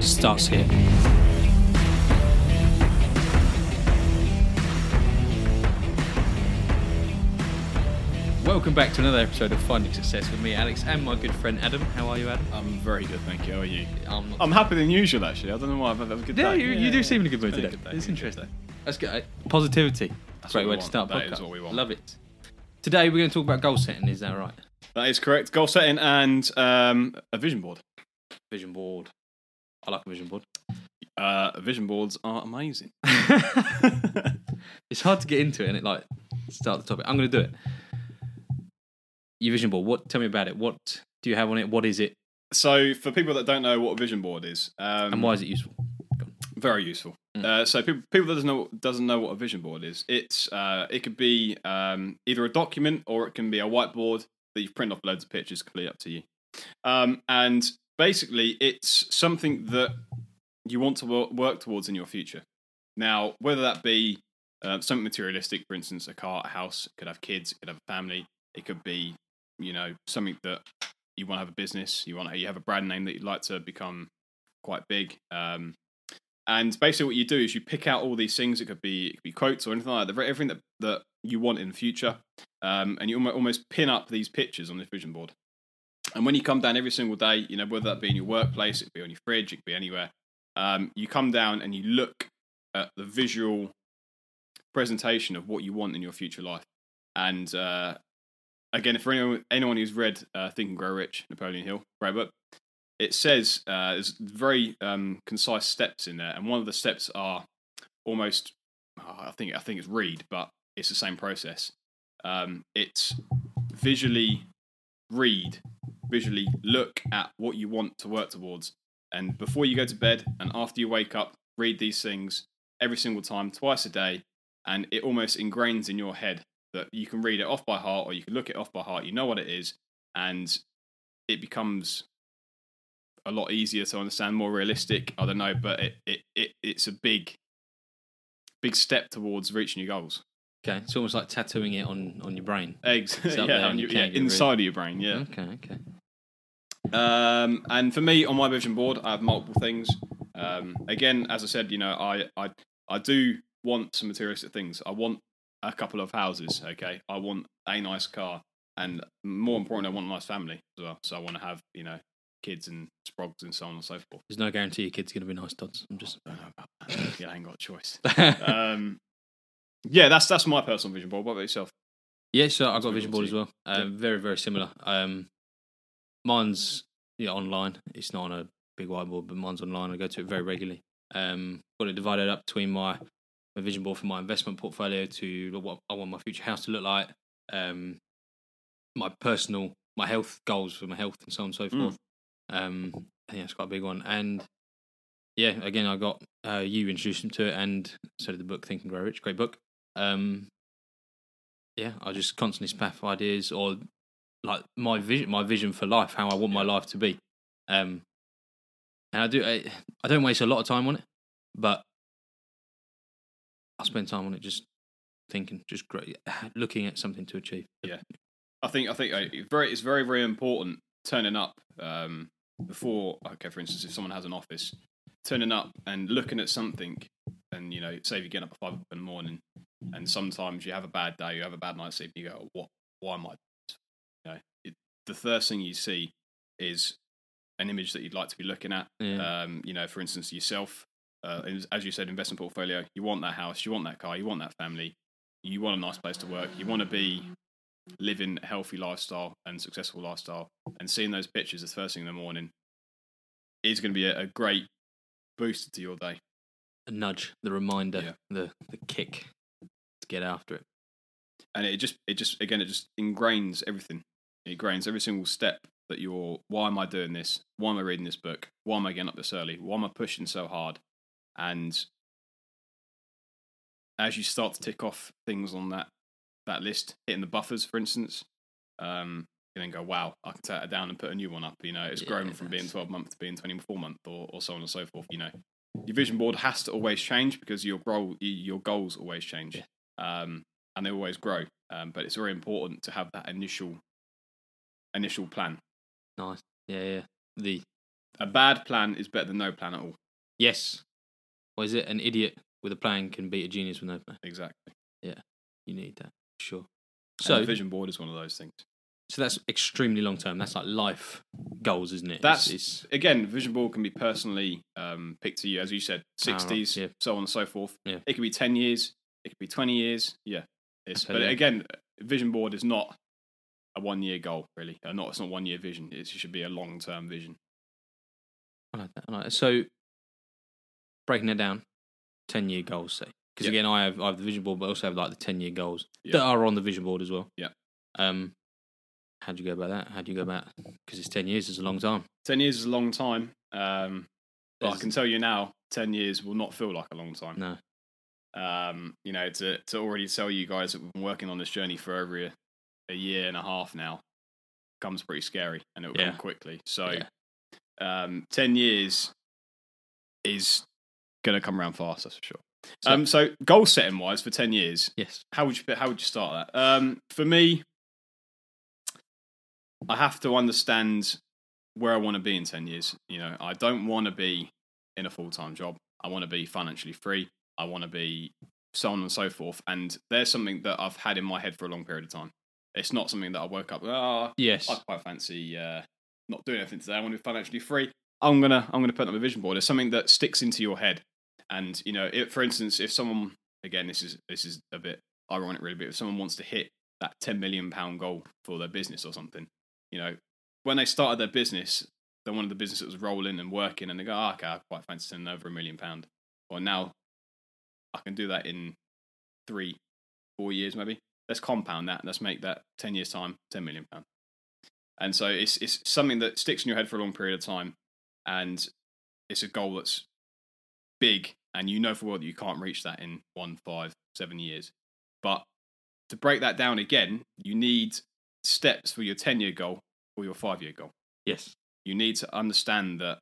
starts here. Welcome back to another episode of Finding Success with me, Alex, and my good friend Adam. How are you, Adam? I'm very good, thank you. How are you? I'm I'm happier than usual, actually. I don't know why I've had a good Yeah, day. you, you do seem in a good mood today. good It's good interesting. day. That's good. Positivity. That's Great way to start That podcast. is what we want. Love it. Today we're going to talk about goal setting. Is that right? That is correct. Goal setting and um, a vision board. Vision board. I like a vision board. Uh, vision boards are amazing. it's hard to get into it and it like start the topic. I'm going to do it. Your vision board. What? Tell me about it. What do you have on it? What is it? So, for people that don't know what a vision board is, um, And why is it useful? very useful. Mm. Uh, so people, people that doesn't know doesn't know what a vision board is. It's uh, it could be um, either a document or it can be a whiteboard that you print off loads of pictures. Completely up to you. Um, and basically, it's something that you want to work, towards in your future. Now, whether that be uh, something materialistic, for instance, a car, a house, could have kids, could have a family, it could be you know something that you want to have a business, you want to, you have a brand name that you'd like to become quite big. Um, and basically, what you do is you pick out all these things. It could be it could be quotes or anything like that. Everything that, that you want in the future, um, and you almost pin up these pictures on this vision board. And when you come down every single day, you know whether that be in your workplace, it could be on your fridge, it could be anywhere. Um, you come down and you look at the visual presentation of what you want in your future life. And uh, again, for anyone anyone who's read uh, Think and Grow Rich, Napoleon Hill, great book, it says uh, there's very um, concise steps in there, and one of the steps are almost oh, I think I think it's read, but it's the same process. Um, it's visually read, visually look at what you want to work towards, and before you go to bed and after you wake up, read these things every single time, twice a day, and it almost ingrains in your head that you can read it off by heart or you can look it off by heart. You know what it is, and it becomes a lot easier to understand, more realistic. I don't know, but it, it, it it's a big, big step towards reaching your goals. Okay, it's almost like tattooing it on on your brain. Eggs, It's up there yeah, your- yeah, can't get rid. inside of your brain, yeah. Okay. Okay. Um, and for me, on my vision board, I have multiple things. Um, again, as I said, you know, I, I, I do want some materialistic things. I want a couple of houses. Okay, I want a nice car, and more importantly, I want a nice family as well. So I want to have, you know, kids and sprogs and so on and so forth. There's no guarantee your kid's going to be nice, Dodds. I'm just. I don't know about that. yeah, I ain't got a choice. Um, yeah, that's that's my personal vision board. What about yourself? Yeah, so I've got a vision board as well. Um, Very, very similar. Um, mine's yeah online. It's not on a big whiteboard, but mine's online. I go to it very regularly. Um, got it divided up between my my vision board for my investment portfolio to what I want my future house to look like. Um, my personal, my health goals for my health and so on and so Mm. forth. Um, I think that's quite a big one. And yeah, again, I got uh, you introduced me to it, and so did the book Think and Grow Rich. Great book. Um, yeah, I just constantly spaff ideas or like my vision, my vision for life, how I want my life to be. Um, and I do, I, I don't waste a lot of time on it, but I spend time on it just thinking, just great, looking at something to achieve. Yeah, I think I think uh, it's very it's very very important turning up um, before. Okay, for instance, if someone has an office, turning up and looking at something, and you know, say if you get up at five o'clock in the morning, and sometimes you have a bad day, you have a bad night's sleep, and you go, "What? Why am I?" doing this?" You know, it, the first thing you see is an image that you'd like to be looking at. Yeah. Um, you know, for instance, yourself, uh, as- you said, investment portfolio. You want that house, you want that car, you want that family, you want a nice place to work, you want to be living a healthy lifestyle and successful lifestyle, and seeing those pictures the first thing in the morning is going to be a, a great booster to your day. A nudge, the reminder, Yeah. the the kick to get after it. And it just, it just, again, it just ingrains everything. It ingrains every single step that you're. Why am I doing this? Why am I reading this book? Why am I getting up this early? Why am I pushing so hard? and as you start to tick off things on that that list, hitting the buffers, for instance, um, you then go, wow, I can take it down and put a new one up. You know, it's Yeah, grown from being 12 month to being 24 month or, or so on and so forth. You know, your vision board has to always change because your goal, your goals always change. Yeah. Um, and they always grow. Um, but it's very important to have that initial initial plan. Nice. Yeah, yeah. The A bad plan is better than no plan at all. yes. What is it? An idiot with a plan can beat a genius with no plan. Exactly. Yeah, you need that. Sure. So So the vision board is one of those things. So that's extremely long term. That's like life goals, isn't it? That's- it's, Again, vision board can be personally um, picked to you, as you said, Ah, right, sixties, yeah. so on and so forth. Yeah. It could be ten years, it could be twenty years. Yeah, it's, but yeah. again, vision board is not a one year goal, really. Uh, not it's not one year vision. It should be a long term vision. I like that. I like that. So breaking it down, ten year goals, say. Because Yeah. again, I have I have the vision board, but also have like the ten year goals Yeah. that are on the vision board as well. Yeah. Um, how do you go about that? How do you go about? Because it's ten years. It's a long time. Ten years is a long time, um, but I can tell you now, ten years will not feel like a long time. No. um, you know, to to already tell you guys that we've been working on this journey for over a, a year and a half now comes pretty scary and it will Yeah. come quickly. So, Yeah. um, 10 years is going to come around fast, that's for sure. So- um, so goal setting wise for 10 years, Yes. how would you how would you start that? Um, for me, I have to understand where I want to be in ten years. You know, I don't want to be in a full time job. I want to be financially free. I want to be so on and so forth. And there's something that I've had in my head for a long period of time. It's not something that I woke up. Oh, Yes. I quite fancy uh, not doing anything today. I want to be financially free. I'm gonna I'm gonna put it on my vision board. It's something that sticks into your head. And you know, if, for instance, if someone again, this is this is a bit ironic, really, but if someone wants to hit that 10 million pound goal for their business or something, you know, when they started their business, they wanted the business that was rolling and working, and they go, oh, okay, I quite fancy turning over a million pound. Or now, I can do that in three, four years maybe. Let's compound that. Let's make that 10 years time, 10 million pound. And so it's it's something that sticks in your head for a long period of time, and it's a goal that's big, and you know for well that you can't reach that in one, five, seven years. But to break that down again, you need steps for your 10 year goal or your five year goal. yes. You need to understand that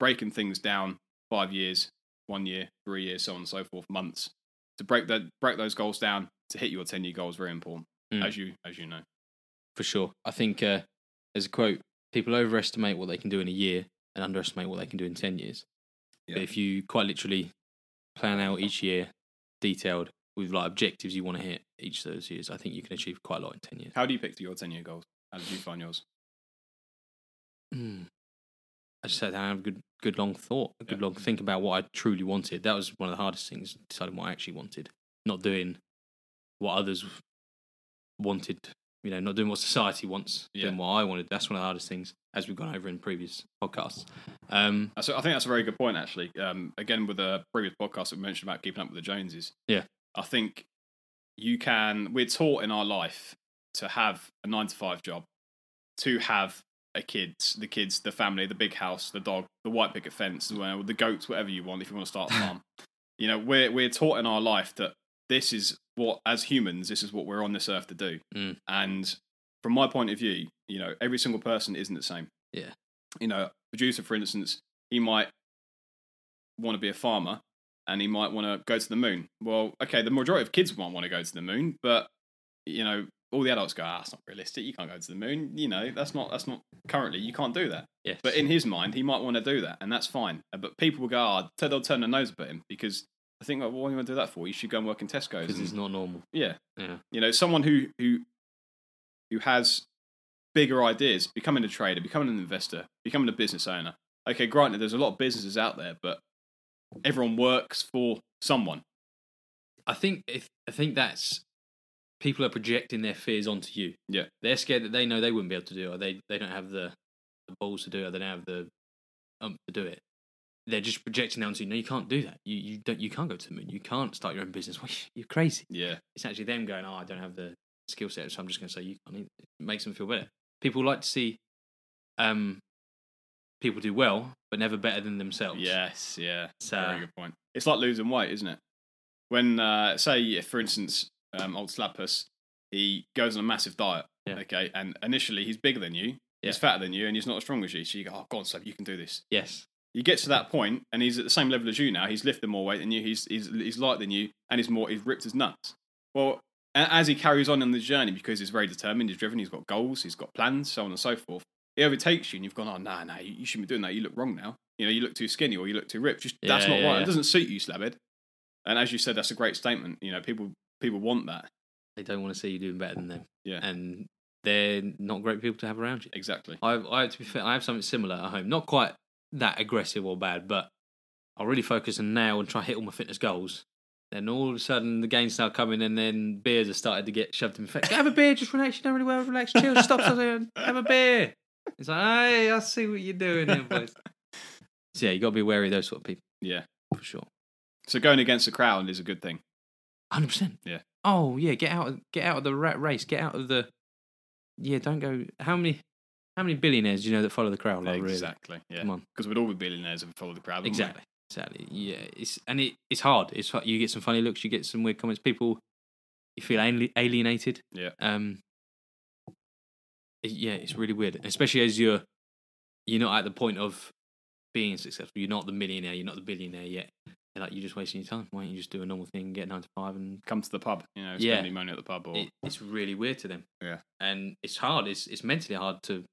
breaking things down five years, one year, three years, so on and so forth, months, to break that break those goals down to hit your 10 year goal is very important, Mm. as you as you know. For sure. I think uh, there's a quote: "People overestimate what they can do in a year and underestimate what they can do in ten years." But if you quite literally plan out each year, detailed with like objectives you want to hit each of those years, I think you can achieve quite a lot in ten years. How do you pick your 10 year goals? How did you find yours? Mm. I just down and have a good, good long thought, a good Yeah. long think about what I truly wanted. That was one of the hardest things, deciding what I actually wanted, not doing what others wanted. You know, not doing what society wants, Yeah. doing what I wanted. That's one of the hardest things, as we've gone over in previous podcasts. Um, That's, I think that's a very good point, actually. Um, again, with the previous podcast that we mentioned about keeping up with the Joneses. Yeah. I think you can, we're taught in our life to have a nine to five job, to have a kids, the kids, the family, the big house, the dog, the white picket fence, the goats, whatever you want, if you want to start a farm. you know, we're, we're taught in our life that this is what, as humans, this is what we're on this earth to do. Mm. And from my point of view, you know, every single person isn't the same. Yeah. You know, producer, for instance, he might want to be a farmer and he might want to go to the moon. Well, okay, the majority of kids might want to go to the moon, but you know, all the adults go, ah, it's not realistic. You can't go to the moon. You know, that's not that's not currently. You can't do that. yes. But in his mind, he might want to do that, and that's fine. Uh, But people will go, ah, oh, they'll turn their nose up at him because I think, well, what do you want to do that for? You should go and work in Tesco's. because it's not normal. yeah, Yeah. you know, someone who who who has bigger ideas, becoming a trader, becoming an investor, becoming a business owner. Okay, granted, there's a lot of businesses out there, but everyone works for someone. I think if I think that's people are projecting their fears onto you. Yeah. they're scared that they know they wouldn't be able to do it, or they they don't have the, the balls to do it, or they don't have the um to do it. They're just projecting that onto you. No, you can't do that. You you don't. You can't go to the moon. You can't start your own business. Well, You're crazy. Yeah, It's actually them going, "Oh, I don't have the skill set, so I'm just going to say you can't." either." It makes them feel better. People like to see um people do well, but never better than themselves. Yes, yeah. So- Very good point. It's like losing weight, isn't it? When, uh, say, if for instance, um, old Slappus, he goes on a massive diet, Yeah. okay, and initially he's bigger than you, he's fatter than you, and he's not as strong as you. So you go, oh, go on, Slap, you can do this. Yes. He gets to that point, and he's at the same level as you now. He's lifting more weight than you. He's he's he's lighter than you, and he's more he's ripped as nuts. Well, as he carries on in the journey, because he's very determined, he's driven, he's got goals, he's got plans, so on and so forth. He overtakes you, and you've gone, oh no, no, you, you shouldn't be doing that. You look wrong now. You know, you look too skinny or you look too ripped. Just that's not yeah, right. yeah. It doesn't suit you, Slabhead. And as you said, that's a great statement. You know, people people want that. They don't want to see you doing better than them. Yeah. And they're not great people to have around you. Exactly. I, I to be fair, I have something similar at home. Not quite that aggressive or bad, but I'll really focus on now and try to hit all my fitness goals. Then all of a sudden the gains start coming, and then beers have started to get shoved in my face. Have a beer, just relax. You don't really well, relax, chill, stop, stop, stop, have a beer. It's like, hey, I see what you're doing here, boys. So yeah, you got to be wary of those sort of people Yeah. for sure. So going against the crowd is a good thing. Hundred percent. Yeah. Oh yeah, get out, of, get out of the rat race. Get out of the. Yeah, don't go. How many, how many billionaires do you know that follow the crowd? Like, really? exactly. Yeah. Come on. Because we'd all be billionaires if we followed the crowd. wouldn't we? Exactly. Exactly. Yeah. It's and it, it's hard. It's fu- you get some funny looks. You get some weird comments. People, you feel alienated. Yeah. Um. Yeah, it's really weird, especially as you're, you're not at the point of being successful. You're not the millionaire. You're not the billionaire yet. You're like you're just wasting your time. Why don't you just do a normal thing, get nine to five, and Come to the pub. You know, Yeah. spending money at the pub or it, it's really weird to them. Yeah. and it's hard. It's it's mentally hard to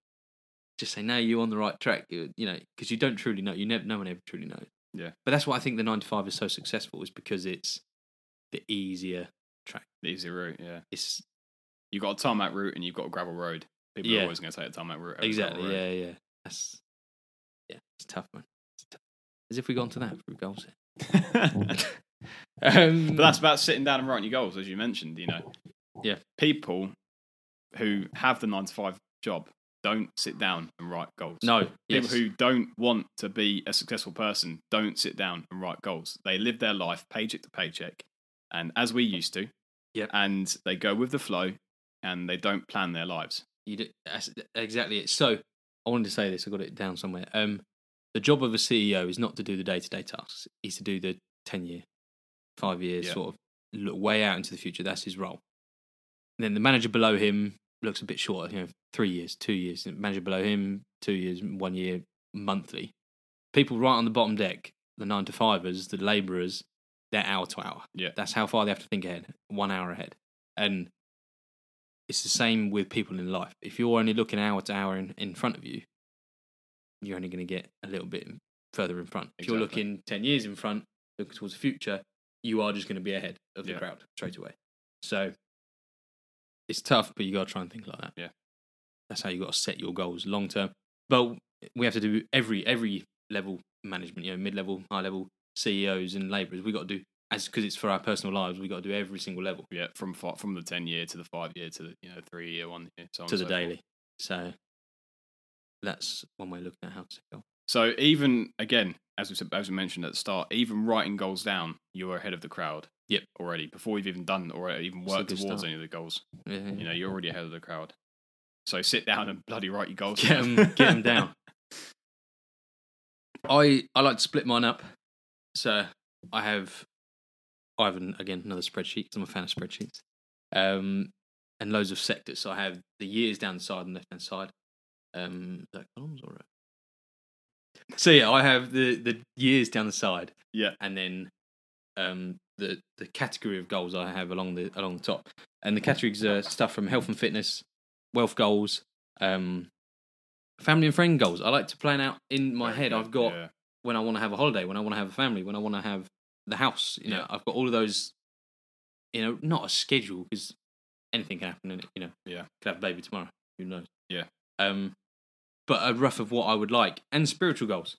just say no. You're on the right track. You, you know, because you don't truly know. You never. No one ever truly knows. Yeah. But that's why I think the nine to five is so successful. Is because it's the easier track. the easy route. Yeah. It's You've got a tarmac route and you've got a gravel road. People Yeah. are always going to tarmac route. over exactly. road. Yeah, yeah. That's yeah. It's tough, man. It's tough. As if we got onto that through goals. um, but that's about sitting down and writing your goals, as you mentioned. You know, Yeah. people who have the nine to five job don't sit down and write goals. no. People Yes. who don't want to be a successful person don't sit down and write goals. They live their life paycheck to paycheck, and as we used to. Yep. And they go with the flow, and they don't plan their lives. You do, exactly it. So I wanted to say this. I got it down somewhere. Um, the job of a CEO is not to do the day to day tasks. He's to do the ten year, five years Yeah. sort of look way out into the future. That's his role. And then the manager below him looks a bit shorter. You know, three years, two years. The manager below him, two years, one year, monthly. People right on the bottom deck, the nine to fivers, the labourers, they're hour to hour. Yeah. That's how far they have to think ahead, one hour ahead. And it's the same with people in life. If you're only looking hour to hour in, in front of you, you're only going to get a little bit further in front. If you're looking 10 years in front, looking towards the future, you are just going to be ahead of the Yeah. crowd straight away. So it's tough, but you got to try and think like that. Yeah. That's how you got to set your goals long term. But we have to do every every level management, you know, mid level, high level, CEOs and labourers. We got to do as because it's for our personal lives. we've got to do every single level Yeah, from fi- from the ten year to the five year to the you know three year one year so on to the so forth. daily. So that's one way of looking at how to set. So even again, as we said, as we mentioned at the start, even writing goals down, you're ahead of the crowd. Yep. Already before you've even done or even worked towards start. any of the goals, Yeah, you know, you're already ahead of the crowd. So sit down and bloody write your goals. get down. them, get 'em down. I I like to split mine up. So I have I have an, again another spreadsheet 'cause I'm a fan of spreadsheets, um, and loads of sectors. So I have the years down the side and left hand side. Um, that columns or so yeah, I have the the years down the side. Yeah. and then um the the category of goals I have along the along the top, and the categories are stuff from health and fitness, wealth goals, um, family and friend goals. I like to plan out in my head. I've got yeah. when I want to have a holiday, when I want to have a family, when I want to have the house. You know, Yeah. I've got all of those. You know, not a schedule because anything can happen in it. You know, Yeah. could have a baby tomorrow. Who knows? Yeah. Um, but a rough of what I would like and spiritual goals,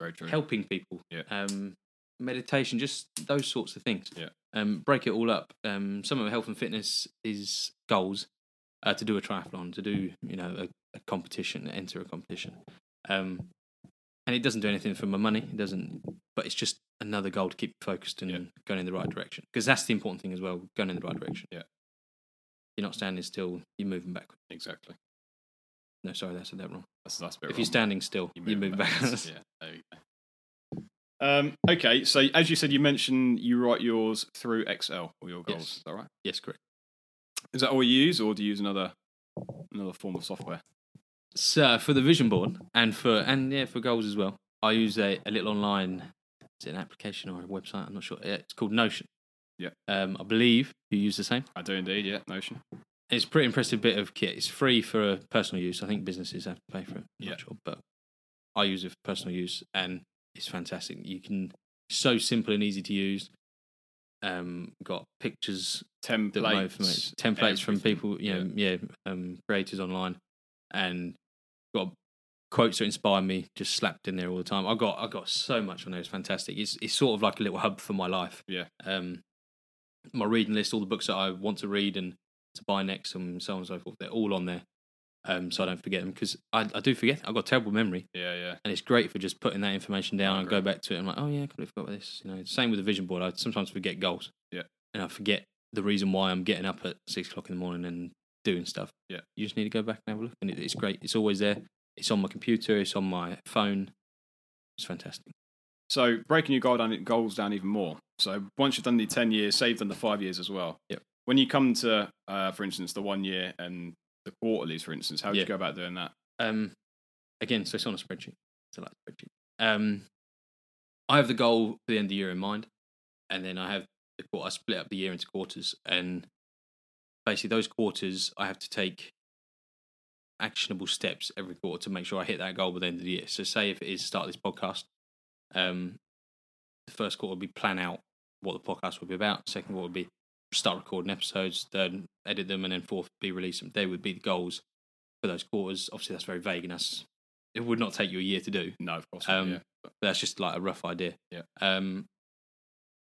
very true. helping people. Yeah. Um, meditation, just those sorts of things. Yeah. Um, break it all up. Um, some of health and fitness is goals. Uh, to do a triathlon, to do you know a, a competition, enter a competition. Um, and it doesn't do anything for my money. It doesn't, but it's just another goal to keep focused and Yeah. going in the right direction. Because that's the important thing as well, going in the right direction. Yeah. You're not standing still. You're moving backwards. Exactly. No, sorry, that's said that wrong. That's that's a bit If wrong. you're standing still, You you move move backwards. back. yeah, there you go. Um, okay, so as you said, you mentioned you write yours through Excel or your goals. Yes. Is that right? yes, correct. Is that all you use, or do you use another another form of software? So for the vision board and for and yeah for goals as well, I use a, a little online. Is it an application or a website? I'm not sure. Yeah, It's called Notion. Yeah. Um, I believe you use the same. I do indeed. Yeah, Notion. It's a pretty impressive bit of kit. It's free for personal use. I think businesses have to pay for it. I'm Yeah. not sure, but I use it for personal use, and it's fantastic. You can so simple and easy to use. Um, got pictures Templates. templates from people, you know, yeah, um, creators online, and got quotes that inspire me just slapped in there all the time. I got I got so much on there. It's fantastic. It's it's sort of like a little hub for my life. Yeah. Um, my reading list, all the books that I want to read and to buy next, and so on and so forth. They're all on there. Um, so I don't forget them because I, I do forget. I've got terrible memory, Yeah, yeah. and it's great for just putting that information down I and go back to it. I'm like, oh yeah, I have forgot this. You know, same with the vision board. I sometimes forget goals. Yeah. and I forget the reason why I'm getting up at six o'clock in the morning and doing stuff. Yeah. you just need to go back and have a look, and it, it's great. It's always there. It's on my computer. It's on my phone. It's fantastic. So breaking your goal down, goals down even more. So once you've done the ten years, say you've done the five years as well. Yep. When you come to, uh, for instance, the one year and the quarterlies, for instance, how do Yeah. you go about doing that? Um, again, so it's on a spreadsheet. It's a like spreadsheet. Um, I have the goal for the end of the year in mind, and then I have the quarter. I split up the year into quarters, and basically those quarters I have to take actionable steps every quarter to make sure I hit that goal by the end of the year. So, say if it is start this podcast, um, the first quarter would be plan out what the podcast would be about. Second quarter would be start recording episodes. Third, edit them, and then fourth, be release them. They would be the goals for those quarters. Obviously, that's very vague, and that's it would not take you a year to do. No, of course. not, Um, yeah. But that's just like a rough idea. Yeah. Um,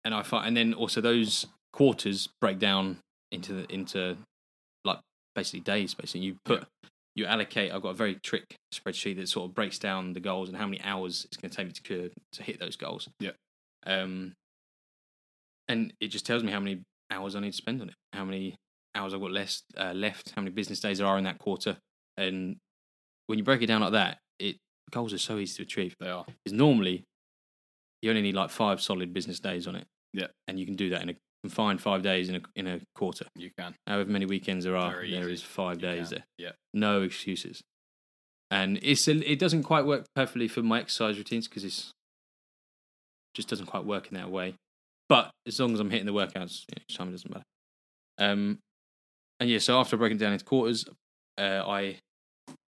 and I find, and then also those quarters break down into the, into like basically days. Basically, you put you allocate. I've got a very trick spreadsheet that sort of breaks down the goals and how many hours it's going to take me to to hit those goals. Yeah. Um, and it just tells me how many hours I need to spend on it, how many hours I've got less uh, left, how many business days there are in that quarter, and when you break it down like that, it goals are so easy to achieve They are. because normally you only need like five solid business days on it. Yeah. and you can do that in a can find five days in a in a quarter. You can. However many weekends there are, Very there easy. is five You days can. there. Yeah. No excuses. And it's a, it doesn't quite work perfectly for my exercise routines because it's just doesn't quite work in that way. But as long as I'm hitting the workouts, you know, time it doesn't matter. Um, and yeah, so after breaking down into quarters, uh, I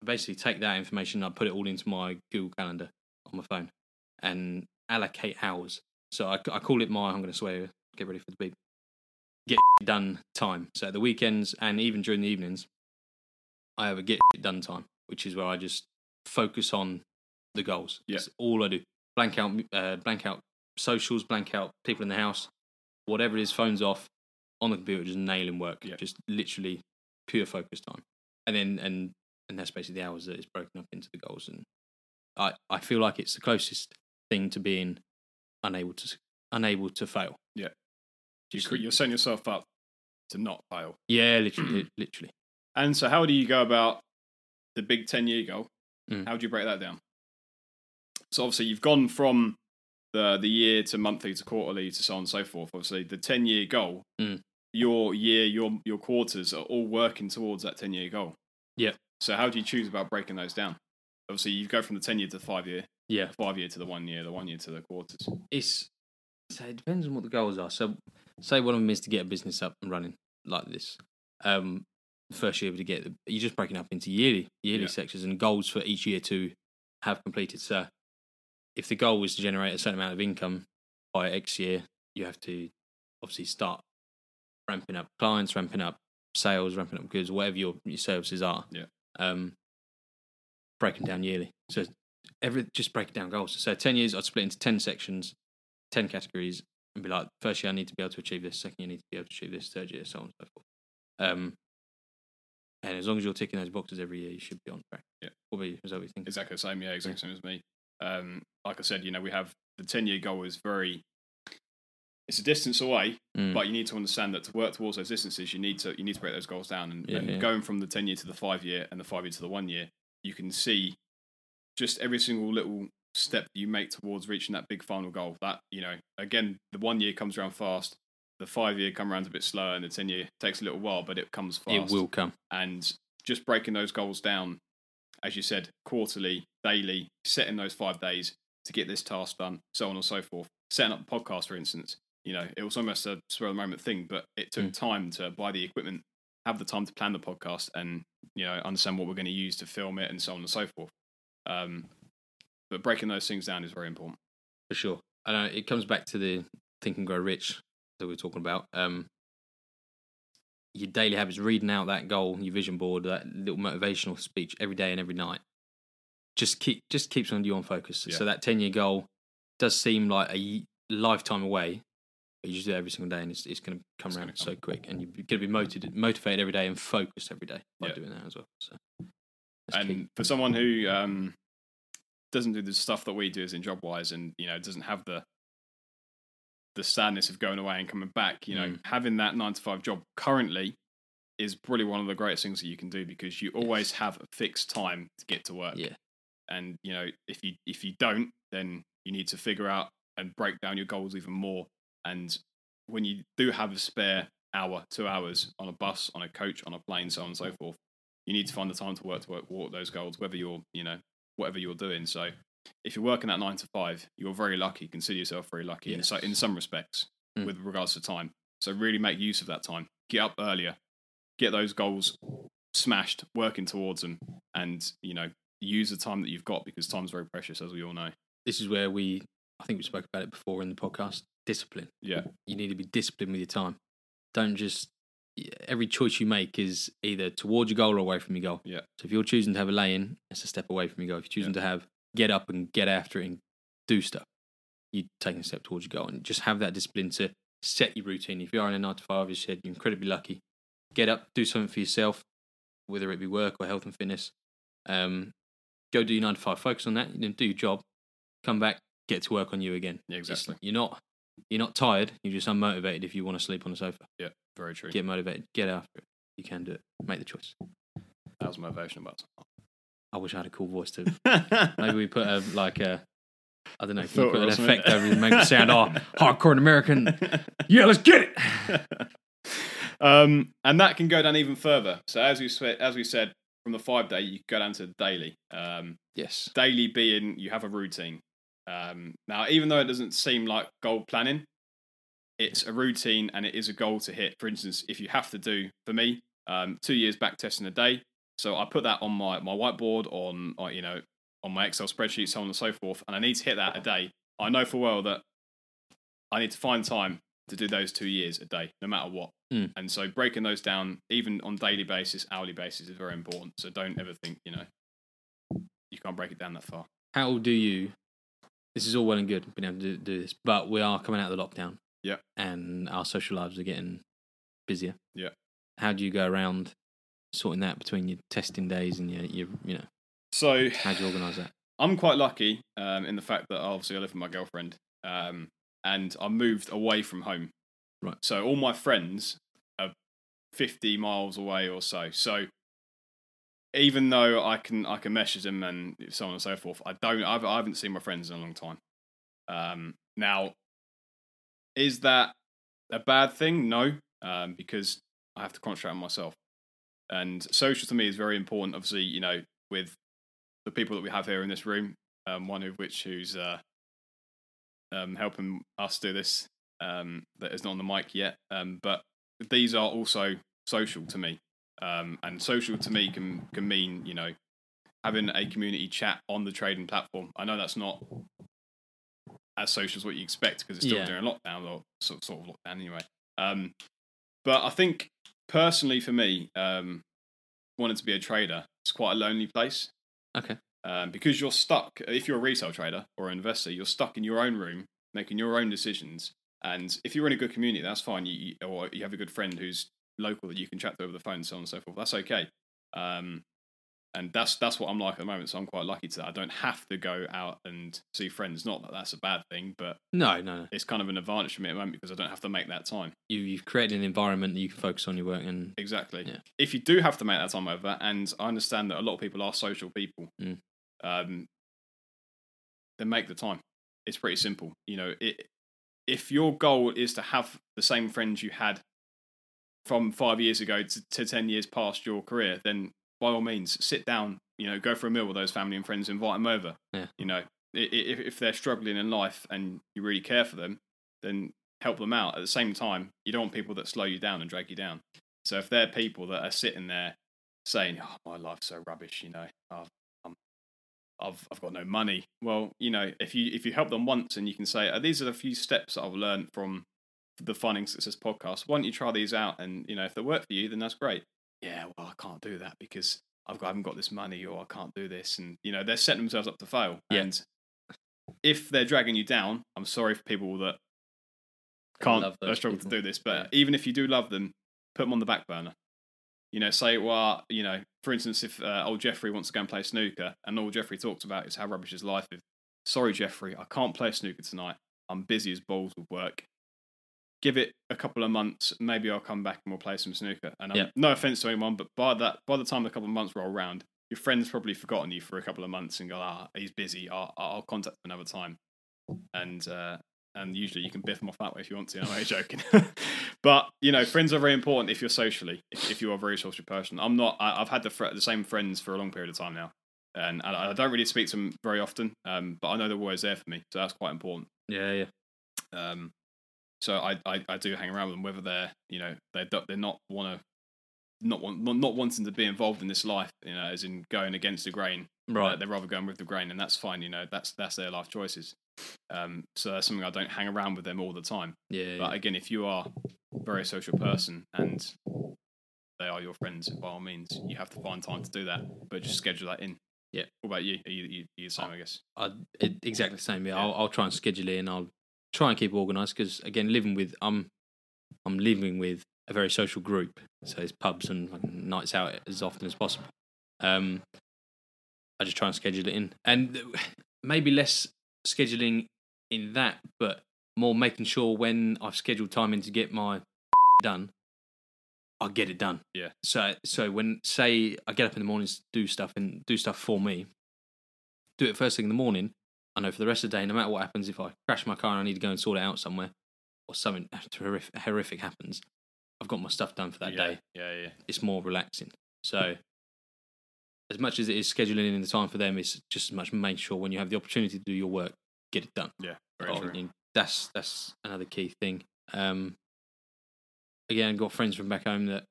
basically take that information, and I put it all into my Google Calendar on my phone, and allocate hours. So I, I call it my I'm going to swear. Get ready for the beep. Get done time. So at the weekends and even during the evenings, I have a get done time, which is where I just focus on the goals. Yeah. That's all I do. Blank out, uh, blank out socials, blank out people in the house, whatever it is, phones off, on the computer, just nailing work. Yeah. Just literally pure focus time. And then and and that's basically the hours that it's broken up into the goals. And I I feel like it's the closest thing to being unable to unable to fail. Yeah. You You're setting yourself up to not fail. yeah, literally, literally. And so, how do you go about the big 10 year goal? Mm. How do you break that down? So, obviously, you've gone from the, the year to monthly to quarterly to so on and so forth. Obviously, the 10 year goal, Mm. your year, your, your quarters are all working towards that 10 year goal. Yeah. So, how do you choose about breaking those down? Obviously, you go from the 10 year to the five year, Yeah, five year to the one year, the one year to the quarters. it's so it depends on what the goals are. So, say one of them is to get a business up and running like this. Um, first year to get you're just breaking up into yearly yearly Yeah. sections and goals for each year to have completed. So, if the goal was to generate a certain amount of income by X year, you have to obviously start ramping up clients, ramping up sales, ramping up goods, whatever your your services are. Yeah. Um, breaking down yearly. So every just break down goals. So ten years, I'd split into ten sections, ten categories, and be like, first year I need to be able to achieve this, second year I need to be able to achieve this, third year, so on and so forth. Um, and as long as you're ticking those boxes every year, you should be on track. Yeah. About? Is that what you think? Exactly the same, yeah, exactly the same as me. Um, like I said, you know, we have the 10 year goal is very, it's a distance away, Mm. but you need to understand that to work towards those distances, you need to you need to break those goals down. And, Yeah, and yeah. going from the 10 year to the five year and the five year to the one year, you can see just every single little step you make towards reaching that big final goal. That you know, again, the one year comes around fast. The five year come around a bit slower, and the ten year takes a little while, but it comes fast. It will come. And just breaking those goals down, as you said, quarterly, daily, setting those five days to get this task done, so on and so forth. Setting up the podcast, for instance, you know, it was almost a spur of the moment thing, but it took Mm. time to buy the equipment, have the time to plan the podcast, and you know, understand what we're going to use to film it, and so on and so forth. Um, but breaking those things down is very important. for sure. And uh, it comes back to the think and grow rich that we are talking about. Um, your daily habits, reading out that goal, your vision board, that little motivational speech every day and every night, just keep just keeps on you on focus. Yeah. So that ten year goal does seem like a lifetime away. But you just do it every single day, and it's, it's going to come It's around gonna so quick, and you're going to be motivated, motivated every day and focused every day by Yeah. doing that as well. So, and key. for someone who um, doesn't do the stuff that we do as in job wise and you know doesn't have the the sadness of going away and coming back you know Mm. having that nine to five job currently is probably one of the greatest things that you can do because you always have a fixed time to get to work Yeah. and you know if you if you don't then you need to figure out and break down your goals even more and when you do have a spare hour two hours on a bus on a coach on a plane so on and so forth you need to find the time to work to work walk those goals whether you're you know whatever you're doing so if you're working at nine to five you're very lucky consider yourself very lucky in, so, in some respects Mm. with regards to time so really make use of that time get up earlier get those goals smashed working towards them and you know use the time that you've got because time's very precious as we all know this is where we, I think we spoke about it before in the podcast. Discipline. yeah you need to be disciplined with your time. Don't just every choice you make is either towards your goal or away from your goal. Yeah. So if you're choosing to have a lay in, it's a step away from your goal. If you're choosing to have get up and get after it and do stuff, you're taking a step towards your goal. And just have that discipline to set your routine. If you are in a nine to five, as you said you're incredibly lucky. Get up, do something for yourself, whether it be work or health and fitness. Um, go do your nine to five. Focus on that. and Then do your job. Come back, get to work on you again. yeah It's- exactly You're not you're not tired. You're just unmotivated if you want to sleep on the sofa. Yeah, very true Get motivated. Get after it. You can do it. Make the choice. that was motivation about I wish I had a cool voice too. Maybe we put a like a I don't know. Can you put an effect over it and make it sound oh hardcore American? Yeah, let's get it. um, and that can go down even further. So as we said, as we said, from the five day, you go down to daily. Um, Yes. daily being you have a routine. Um, now, even though it doesn't seem like goal planning, it's a routine and it is a goal to hit. For instance, if you have to do, for me, um, two years back testing a day, so I put that on my my whiteboard on, on you know on my Excel spreadsheet, so on and so forth, and I need to hit that a day. I know for well that I need to find time to do those two years a day, no matter what. Mm. And so breaking those down, even on daily basis, hourly basis, is very important. So don't ever think, you know, you can't break it down that far. How do you? This is all well and good being able to do, do this, but we are coming out of the lockdown. Yeah. And our social lives are getting busier. Yeah. How do you go around sorting that between your testing days and your, your you know, So how do you organise that? I'm quite lucky um, in the fact that obviously I live with my girlfriend, um, and I moved away from home. Right. So all my friends are 50 miles away or so. So even though I can I can message them and so on and so forth, I don't. I've, I haven't seen my friends in a long time. Um, now, is that a bad thing? No, um, because I have to concentrate on myself. And social to me is very important. Obviously, you know, with the people that we have here in this room, um, one of which who's uh, um, helping us do this, um, that is not on the mic yet. Um, but these are also social to me, um, and social to me can can mean you know having a community chat on the trading platform. I know that's not as social as what you expect because it's still Yeah. during lockdown or sort sort of lockdown anyway. Um, but I think personally for me, um, wanting to be a trader, it's quite a lonely place Okay. um, because you're stuck. If you're a retail trader or an investor, you're stuck in your own room making your own decisions. And if you're in a good community, that's fine. You or you have a good friend who's local that you can chat to over the phone, so on and so forth. That's okay. Um, and that's that's what I'm like at the moment. So I'm quite lucky to that. I don't have to go out and see friends. Not that that's a bad thing, but No, no, no. it's kind of an advantage for me at the moment because I don't have to make that time. You you've created an environment that you can focus on your work and Exactly. Yeah. If you do have to make that time over, and I understand that a lot of people are social people, Mm. um, then make the time. It's pretty simple. You know, it, if your goal is to have the same friends you had from five years ago to, to 10 years past your career, then by all means, sit down, you know, go for a meal with those family and friends, invite them over. Yeah. You know, if, if they're struggling in life and you really care for them, then help them out. At the same time, you don't want people that slow you down and drag you down. So if they're people that are sitting there saying, "Oh, my life's so rubbish," you know, I've, I've got no money. Well, you know, if you if you help them once and you can say, oh, "These are the few steps that I've learned from the Finding Success podcast. Why don't you try these out? And you know, if they work for you, then that's great." Yeah, well, I can't do that because I've got, I haven't got this money, or I can't do this, and you know, they're setting themselves up to fail. Yeah. And if they're dragging you down, I'm sorry for people that can't love those struggle people. to do this. But Yeah. even if you do love them, put them on the back burner. You know, say, well, you know, for instance, if uh, old Jeffrey wants to go and play snooker, and all Jeffrey talks about is how rubbish his life is. Sorry, Jeffrey, I can't play snooker tonight. I'm busy as balls with work. Give it a couple of months, maybe I'll come back and we'll play some snooker. And Yeah. no offense to anyone, but by that, by the time the couple of months roll around, your friend's probably forgotten you for a couple of months and go, ah, he's busy. I'll, I'll contact him another time. And uh, and usually you can biff them off that way if you want to. I'm only joking, but you know, friends are very important if you're socially, if, if you are a very social person. I'm not. I, I've had the fr- the same friends for a long period of time now, and I, I don't really speak to them very often. Um, but I know they're always there for me, so that's quite important. yeah, yeah. Um, so I, I I do hang around with them, whether they're you know they they're not want to. Not want, not wanting to be involved in this life, you know, as in going against the grain, Right. uh, they're rather going with the grain, and that's fine. You know, that's that's their life choices. Um, so that's something I don't hang around with them all the time. yeah, But yeah. again, if you are a very social person and they are your friends, by all means, you have to find time to do that. But just schedule that in. Yeah. What about you? Are you, you, you the same, I guess? I, it, exactly the same. Yeah, Yeah. I'll, I'll try and schedule it and I'll try and keep organised because again, living with I'm I'm living with a very social group, so it's pubs and nights out as often as possible. Um, I just try and schedule it in, and maybe less scheduling in that, but more making sure when I've scheduled time in to get my done, I get it done. Yeah. So so when say I get up in the mornings to do stuff and do stuff for me, do it first thing in the morning. I know for the rest of the day, no matter what happens, if I crash my car and I need to go and sort it out somewhere, or something horrific, horrific happens, I've got my stuff done for that yeah. day. Yeah, yeah. It's more relaxing. So, as much as it is scheduling in the time for them, it's just as much make sure when you have the opportunity to do your work, get it done. Yeah, very Oh, that's that's another key thing. Um, again, got friends from back home that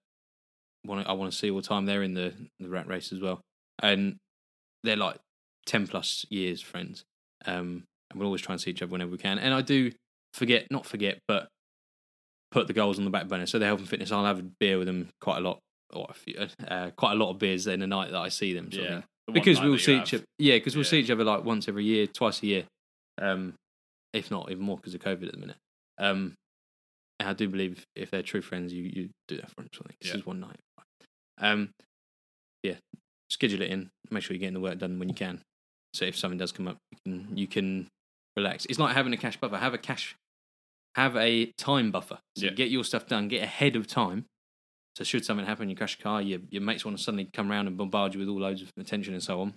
want I want to see all the time. They're in the the rat race as well, and they're like ten plus years friends. Um, and we'll always try and see each other whenever we can. And I do forget, not forget, but put the goals on the back burner. So the health and fitness, I'll have a beer with them quite a lot, or a few, uh, quite a lot of beers in the night that I see them. Yeah. The because we'll see have. each other. Yeah, because we'll see each other like once every year, twice a year, um, if not even more because of COVID at the minute. Um, and I do believe if they're true friends, you you do that for them. Something. This Yeah. is one night. Um, yeah, schedule it in. Make sure you're getting the work done when you can. So if something does come up, you can you can relax. It's like having a cash buffer. Have a cash, have a time buffer. So Yeah. get your stuff done. Get ahead of time. So should something happen, you crash a car, your your mates want to suddenly come around and bombard you with all loads of attention and so on.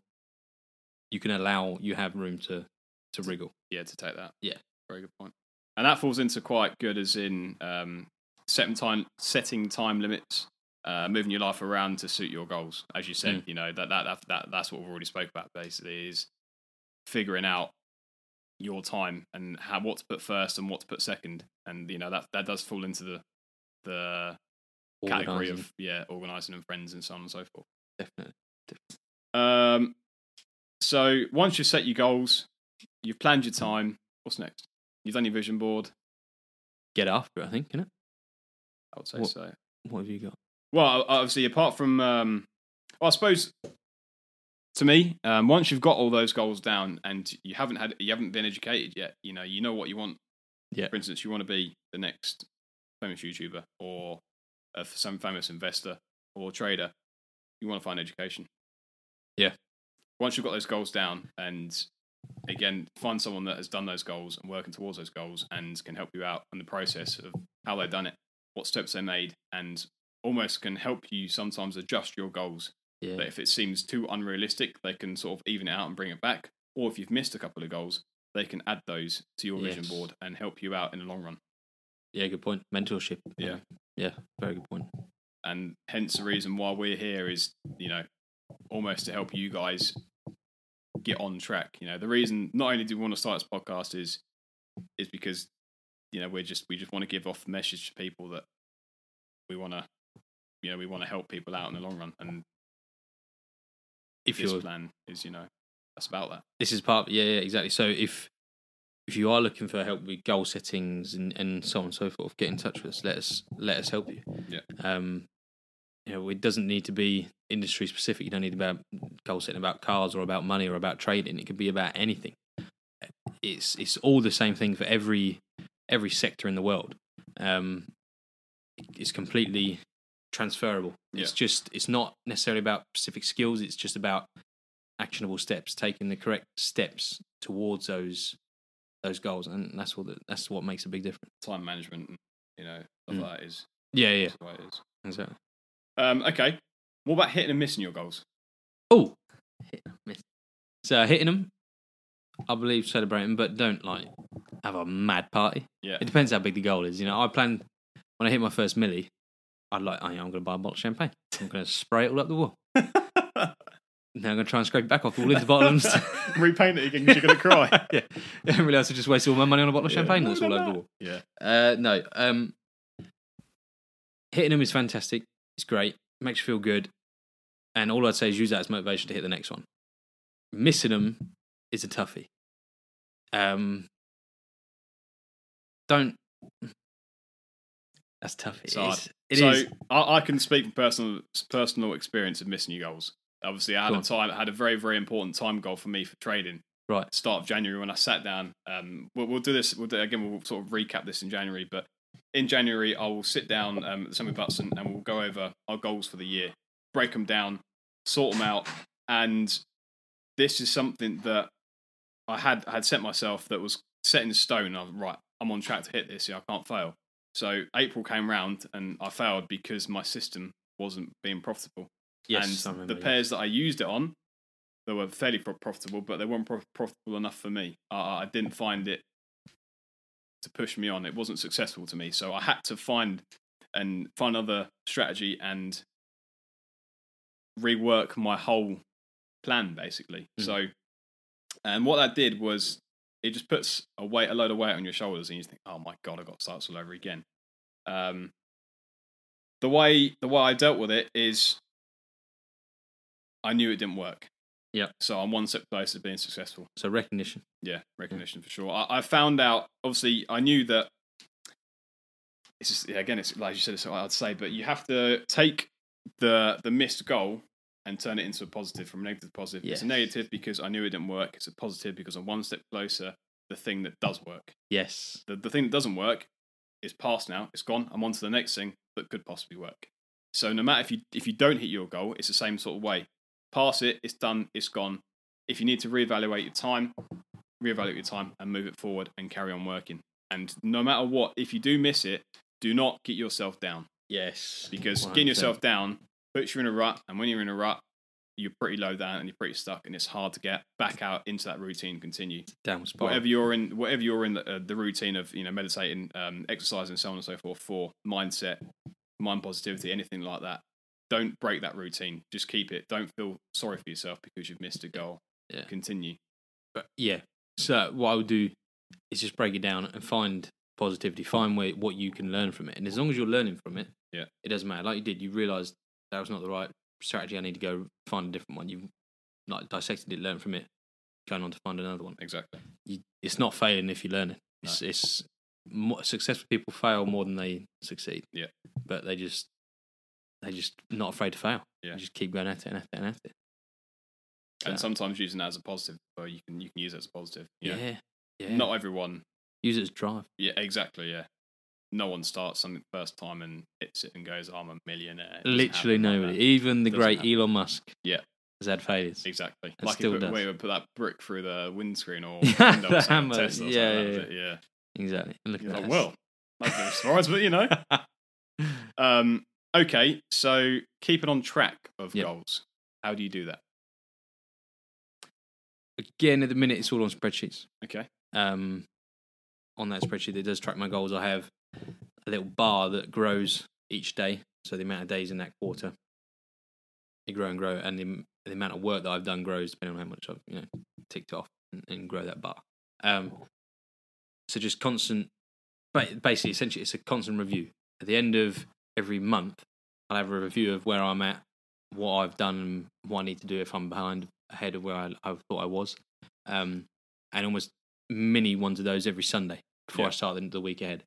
You can allow you have room to to wriggle. Yeah, to take that. Yeah. Very good point. And that falls into quite good as in um, setting time setting time limits, uh, moving your life around to suit your goals. As you said, Mm. you know, that, that that that that's what we've already spoke about basically is figuring out your time and how what to put first and what to put second. And you know, that that does fall into the the category of yeah, organizing and friends and so on and so forth. definitely. Um, so once you've set your goals, you've planned your time. What's next? You've done your vision board. Get after it, I think, innit? I would say What- so. What have you got? Well, obviously, apart from, um, well, I suppose to me, um, once you've got all those goals down and you haven't had, you haven't been educated yet. You know, you know what you want. Yeah. For instance, you want to be the next famous YouTuber or uh, some famous investor or trader. You want to find education. Yeah. Once you've got those goals down, and again, find someone that has done those goals and working towards those goals and can help you out in the process of how they've done it, what steps they made, and almost can help you sometimes adjust your goals. Yeah. That if it seems too unrealistic, they can sort of even it out and bring it back. Or if you've missed a couple of goals, they can add those to your vision board and help you out in the long run. Yeah, good point. Mentorship. Yeah. Yeah, very good point. and hence the reason why we're here is you know almost to help you guys get on track you know the reason not only do we want to start this podcast is is because you know we're just we just want to give off the message to people that we want to you know we want to help people out in the long run and If this you're plan is you know that's about that. This is part yeah, yeah exactly. So if if you are looking for help with goal settings and, and so on and so forth get in touch with us. Let us let us help you. Yeah. um you know it doesn't need to be industry specific. You don't need about goal setting about cars or about money or about trading. It could be about anything. It's it's all the same thing for every every sector in the world. Um it's completely transferable it's just it's not necessarily about specific skills it's just about actionable steps, taking the correct steps towards those those goals, and that's what the, that's what makes a big difference. time management you know stuff Mm. like that is Yeah, yeah, that's the way it is exactly. um okay what about hitting and missing your goals Oh, hit and miss. So hitting them, I believe celebrating, but don't like have a mad party. yeah It depends how big the goal is. You know, I plan when I hit my first milli, I'd like, yeah, I'm going to buy a bottle of champagne. I'm going to spray it all up the wall. Now I'm going to try and scrape it back off all into the bottoms. repaint it again because you're gonna cry yeah, I didn't realise I just wasted all my money on a bottle of Yeah. champagne that's all over the wall. yeah Uh, no, um, hitting them is fantastic. It's great. Makes you feel good. And all I'd say is use that as motivation to hit the next one. Missing them is a toughie. Um, don't. That's tough. It It's hard. It so is. I, I can speak from personal personal experience of missing your goals. Obviously, I had Go a time had a very very important time goal for me for trading. Right. Start of January when I sat down. Um, we'll, we'll do this. We'll do, again. We'll sort of recap this in January, but in January I will sit down um, at the Summit Butson and we'll go over our goals for the year, break them down, sort them out, and this is something that I had had set myself that was set in stone. I was right. I'm on track to hit this. Yeah, I can't fail. So April came round and I failed because my system wasn't being profitable. yes, and the pairs that I used it on, they were fairly pro- profitable, but they weren't pro- profitable enough for me. I I didn't find it to push me on. It wasn't successful to me, so I had to find and find another strategy and rework my whole plan basically. Mm. So, and what that did was it just puts a weight, a load of weight on your shoulders, and you think, "Oh my god, I got to start this all over again." Um, the way the way I dealt with it is, I knew it didn't work. Yeah. So I'm one step closer to being successful. So recognition. Yeah, recognition for sure. I, I found out. Obviously, I knew that. It's just, yeah, again, it's like you said. It's what I'd say, but you have to take the the missed goal and turn it into a positive from a negative to positive. It's a negative because I knew it didn't work. It's a positive because I'm one step closer. The thing that does work. Yes. The the thing that doesn't work is past now. It's gone. I'm on to the next thing that could possibly work. So no matter if you if you don't hit your goal, it's the same sort of way. Pass it. It's done. It's gone. If you need to reevaluate your time, reevaluate your time and move it forward and carry on working. And no matter what, if you do miss it, do not get yourself down Yes. because 100%. getting yourself down puts you in a rut. And when you're in a rut, you're pretty low down and you're pretty stuck, and it's hard to get back out into that routine. Continue downward spiral. whatever you're in, whatever you're in the, uh, the routine of, you know, meditating, um, exercising, so on and so forth for mindset, mind positivity, anything like that. Don't break that routine. Just keep it. Don't feel sorry for yourself because you've missed a goal. Yeah. Continue. But yeah. So what I would do is just break it down and find positivity, find where what you can learn from it. And as long as you're learning from it, Yeah. it doesn't matter. Like you did, you realised that was not the right strategy. I need to go find a different one. You've like dissected it, learned from it, going on to find another one. Exactly. You, it's not failing if you learn it. It's, it's more, successful people fail more than they succeed. Yeah. But they just they just not afraid to fail. Yeah. They just keep going at it and at it and at it. And sometimes using that as a positive, or you can you can use it as a positive. Yeah. Yeah. Yeah. Not everyone. use it as drive. Yeah. Exactly. Yeah. No one starts something the first time and hits it and goes, "I'm a millionaire." Literally happen like nobody. Even the great happen. Elon Musk. Yeah. has had failures. Exactly. And like still it, does. where you would put that brick through the windscreen or Yeah, the hammer, or yeah, yeah, it, yeah. Exactly. And look You're at like, that. well, that's no surprise, but you know. Um, okay, so keeping on track of Yep. goals. How do you do that? Again, at the minute, it's all on spreadsheets. Okay. um, on that spreadsheet that does track my goals, I have a little bar that grows each day. So the amount of days in that quarter, they grow and grow, and the, the amount of work that I've done grows depending on how much I've you know ticked off and, and grow that bar. Um, so just constant, ba- basically, essentially, it's a constant review. At the end of every month, I'll have a review of where I'm at, what I've done, what I need to do if I'm behind, ahead of where I, I thought I was. Um, and almost mini ones of those every Sunday before Yeah. I start the, the week ahead.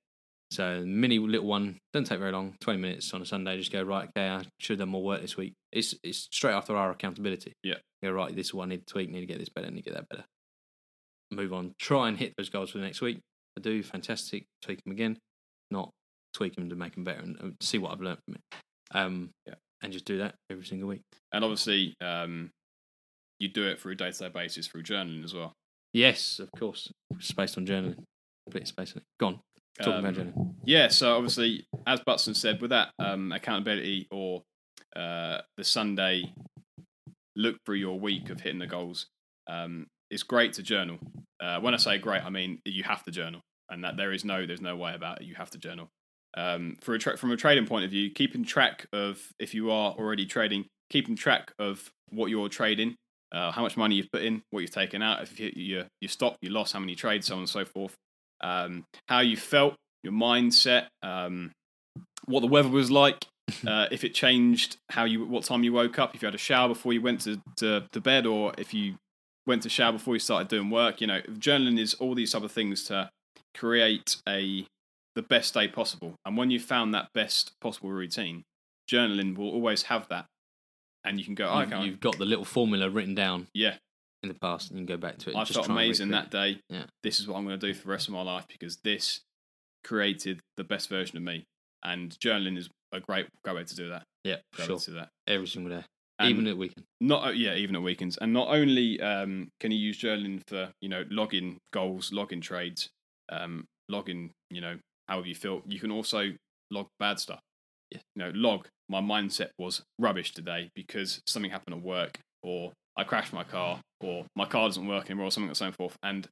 So mini little one doesn't take very long, twenty minutes on a Sunday. Just go right. Okay, I should have done more work this week. It's it's straight after our accountability. Yeah. Go right. This one I need to tweak. Need to get this better. Need to get that better. Move on. Try and hit those goals for the next week. I do fantastic. Tweak them again. Not tweak them to make them better and, and see what I've learned from it. Um. Yeah. And just do that every single week. And obviously, um, you do it through a day to day basis through journaling as well. Yes, of course. It's based on journaling. Completely based on it. Gone. Talking Um, about journaling. Yeah, so obviously, as Butson said, with that um, accountability or uh, the Sunday look through your week of hitting the goals, um, it's great to journal. Uh, when I say great, I mean you have to journal, and that there is no there's no way about it. You have to journal. Um, for a tra- from a trading point of view, keeping track of if you are already trading, keeping track of what you're trading, uh, how much money you've put in, what you've taken out, if you you you stop, you lost, how many trades, so on and so forth. Um, how you felt, your mindset, um, what the weather was like, uh, if it changed how you, what time you woke up, if you had a shower before you went to, to, to bed, or if you went to shower before you started doing work. You know, journaling is all these other things to create a the best day possible. And when you found that best possible routine, journaling will always have that, and you can go, oh, okay, you've got the little formula written down yeah, in the past, and you can go back to it. I felt amazing that day. Yeah. This is what I'm going to do for the rest of my life because this created the best version of me. And journaling is a great great way to do that. Yeah, Great sure. do that. Every single day, And even at weekend. not uh, yeah, even at weekends. And not only um, can you use journaling for you know logging goals, logging trades, um, logging you know however you feel. You can also log bad stuff. Yeah. You know, log my mindset was rubbish today because something happened at work, or I crashed my car, or my car doesn't work anymore, or something and so forth. And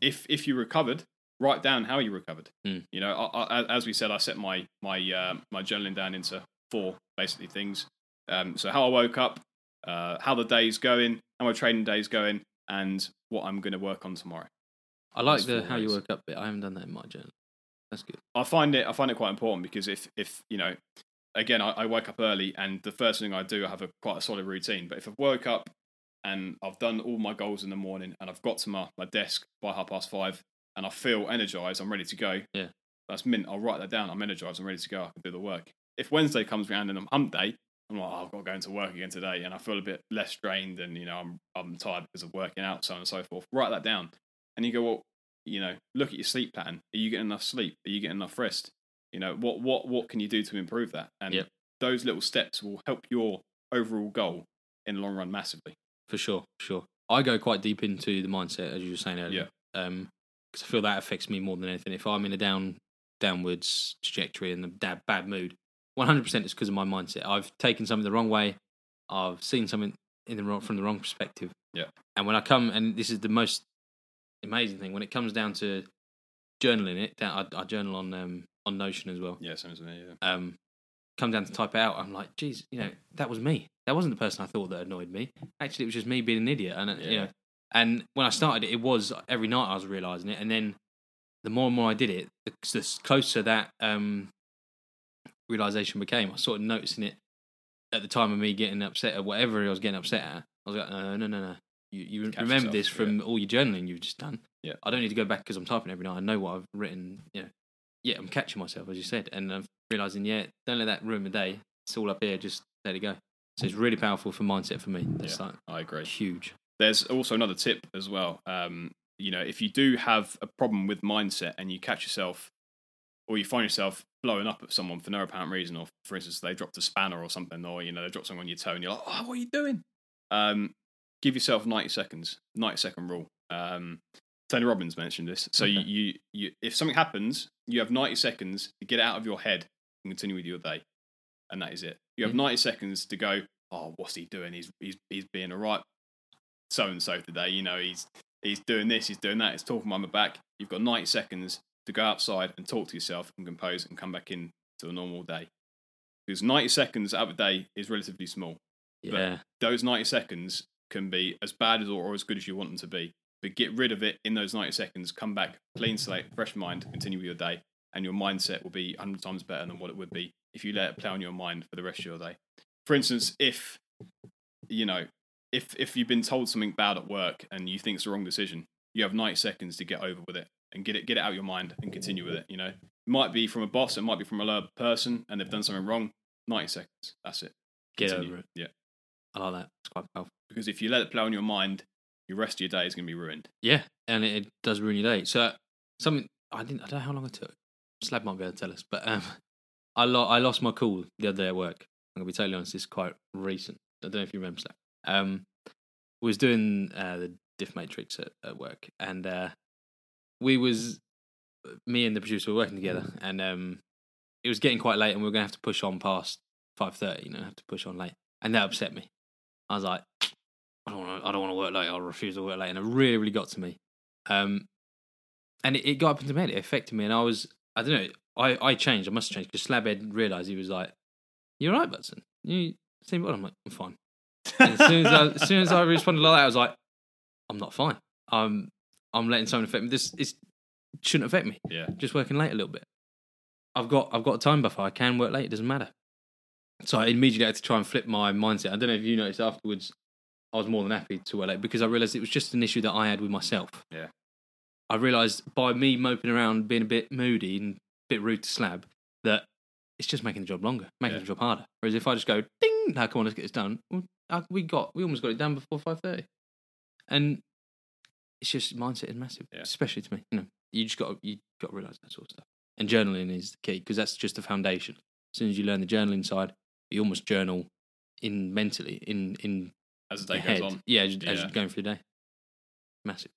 if if you recovered, write down how you recovered. Mm. You know, I, I, as we said, I set my my uh, my journaling down into four basically things. Um, so how I woke up, uh, how the day's going, how my training day's going, and what I'm going to work on tomorrow. I like That's the how you woke up bit. I haven't done that in my journal. That's good. I find it I find it quite important because if if you know, again, I, I wake up early and the first thing I do, I have a quite a solid routine. But if I've woke up and I've done all my goals in the morning and I've got to my, my desk by half past five and I feel energized, I'm ready to go. Yeah. that's mint. I'll write that down. I'm energized. I'm ready to go. I can do the work. If Wednesday comes around and I'm hump day, I'm like, oh, I've got to go into work again today, and I feel a bit less drained, and you know, I'm I'm tired because of working out, so on and so forth. Write that down, and you go, well, you know, look at your sleep pattern. Are you getting enough sleep? Are you getting enough rest? You know, what what what can you do to improve that? And Yep. those little steps will help your overall goal in the long run massively. For sure, sure. I go quite deep into the mindset, as you were saying earlier. Yeah. Um, because I feel that affects me more than anything. If I'm in a down, downwards trajectory and a bad, bad mood, 100% it's because of my mindset. I've taken something the wrong way. I've seen something in the wrong, from the wrong perspective. Yeah. And when I come, and this is the most amazing thing, when it comes down to journaling it, I, I journal on um, on Notion as well. Yeah, same as me. Yeah. Um, come down to type it out, I'm like, geez, you know, that was me. That wasn't the person I thought that annoyed me. Actually, it was just me being an idiot. And uh, you know, and when I started it, it was every night I was realizing it, and then the more and more I did it, the, the closer that um, realization became. I sort of noticing it at the time of me getting upset or whatever I was getting upset at. I was like, no, no, no, no. You, you Catch remember yourself, this from all your journaling you've just done. Yeah. I don't need to go back because I'm typing every night. I know what I've written. You know, yeah, I'm catching myself as you said, and I'm realizing, yeah, don't let that ruin the day. It's all up here. Just let it go. So it's really powerful for mindset for me. It's Yeah. like I agree. huge. There's also another tip as well. Um, you know, if you do have a problem with mindset and you catch yourself, or you find yourself blowing up at someone for no apparent reason, or for instance, they dropped a spanner or something, or you know, they dropped something on your toe, and you're like, "Oh, what are you doing?" um, give yourself 90 seconds, 90 second rule. Um, Tony Robbins mentioned this. So Okay. you, you, you, if something happens, you have 90 seconds to get out of your head and continue with your day, and that is it. You have Yeah. 90 seconds to go. Oh, what's he doing? He's he's he's being all right. So and so today, you know, he's he's doing this, he's doing that, he's talking behind my back. You've got 90 seconds to go outside and talk to yourself and compose and come back in to a normal day. Because 90 seconds out of a day is relatively small Yeah. those 90 seconds can be as bad as or, or as good as you want them to be. But get rid of it in those 90 seconds, come back, clean slate, fresh mind, continue with your day, and your mindset will be 100 times better than what it would be if you let it play on your mind for the rest of your day. For instance, if, you know, if, if you've been told something bad at work and you think it's the wrong decision, you have 90 seconds to get over with it and get it, get it out of your mind and continue with it. You know, it might be from a boss, it might be from a lower person and they've done something wrong. 90 seconds. That's it. Get Continue. over it. Yeah I like that. It's quite powerful. because if you let it play on your mind, your rest of your day is going to be ruined. Yeah, and it, does ruin your day. So something I didn't. I don't know how long it took. Slab might be able to tell us, but um, I I lost my cool the other day at work. I'm gonna be totally honest. This is quite recent. I don't know if you remember Slab. Um, was doing uh, the diff matrix at, at work, and uh, we was me and the producer were working together, and um, it was getting quite late, and we were gonna have to push on past five thirty. You know, have to push on late, and that upset me. I was like, I don't want to. I don't want to work late. I'll refuse to work late, and it really, really got to me. Um, and it, it got up into my head. It affected me, and I was. I don't know. I, I changed. I must have changed because Slabhead realised he was like, "You're right, Butson. You seem well." I'm like, "I'm fine." And as soon as I, as soon as I responded like that, I was like, "I'm not fine. I'm I'm letting someone affect me. This is shouldn't affect me. yeah, Just working late a little bit. I've got I've got a time buffer. I can work late. It doesn't matter." So I immediately had to try and flip my mindset. I don't know if you noticed afterwards. I was more than happy to work late because I realised it was just an issue that I had with myself. Yeah. I realised by me moping around, being a bit moody and a bit rude to Slab, that it's just making the job longer, making Yeah. the job harder. Whereas if I just go, ding, now come on, let's get this done. We got, we almost got it done before five thirty, and it's just mindset is massive, Yeah. especially to me. You know, you just got you got to realise that sort of stuff. And journaling is the key because that's just the foundation. As soon as you learn the journaling side, you almost journal in mentally in in as the day goes on. Yeah, as, as Yeah. you're going through the day. Massive.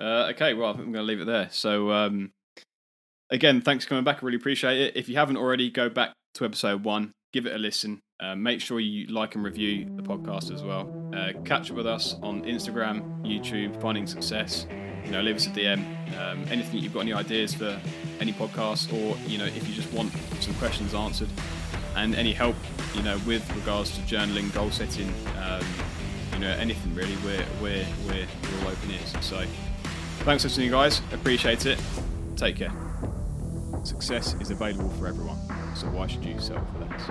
Uh, okay, well, I think I'm going to leave it there. So, um, again, thanks for coming back. I really appreciate it. If you haven't already, go back to episode one, give it a listen. Uh, make sure you like and review the podcast as well. Uh, catch up with us on Instagram, YouTube, Finding Success. You know, leave us a DM. Um, anything you've got any ideas for any podcast, or you know, if you just want some questions answered, and any help you know with regards to journaling, goal setting, um, you know anything really, we're we're we're, we're all open ears. So thanks for listening, guys. Appreciate it. Take care. Success is available for everyone, so why should you settle for less?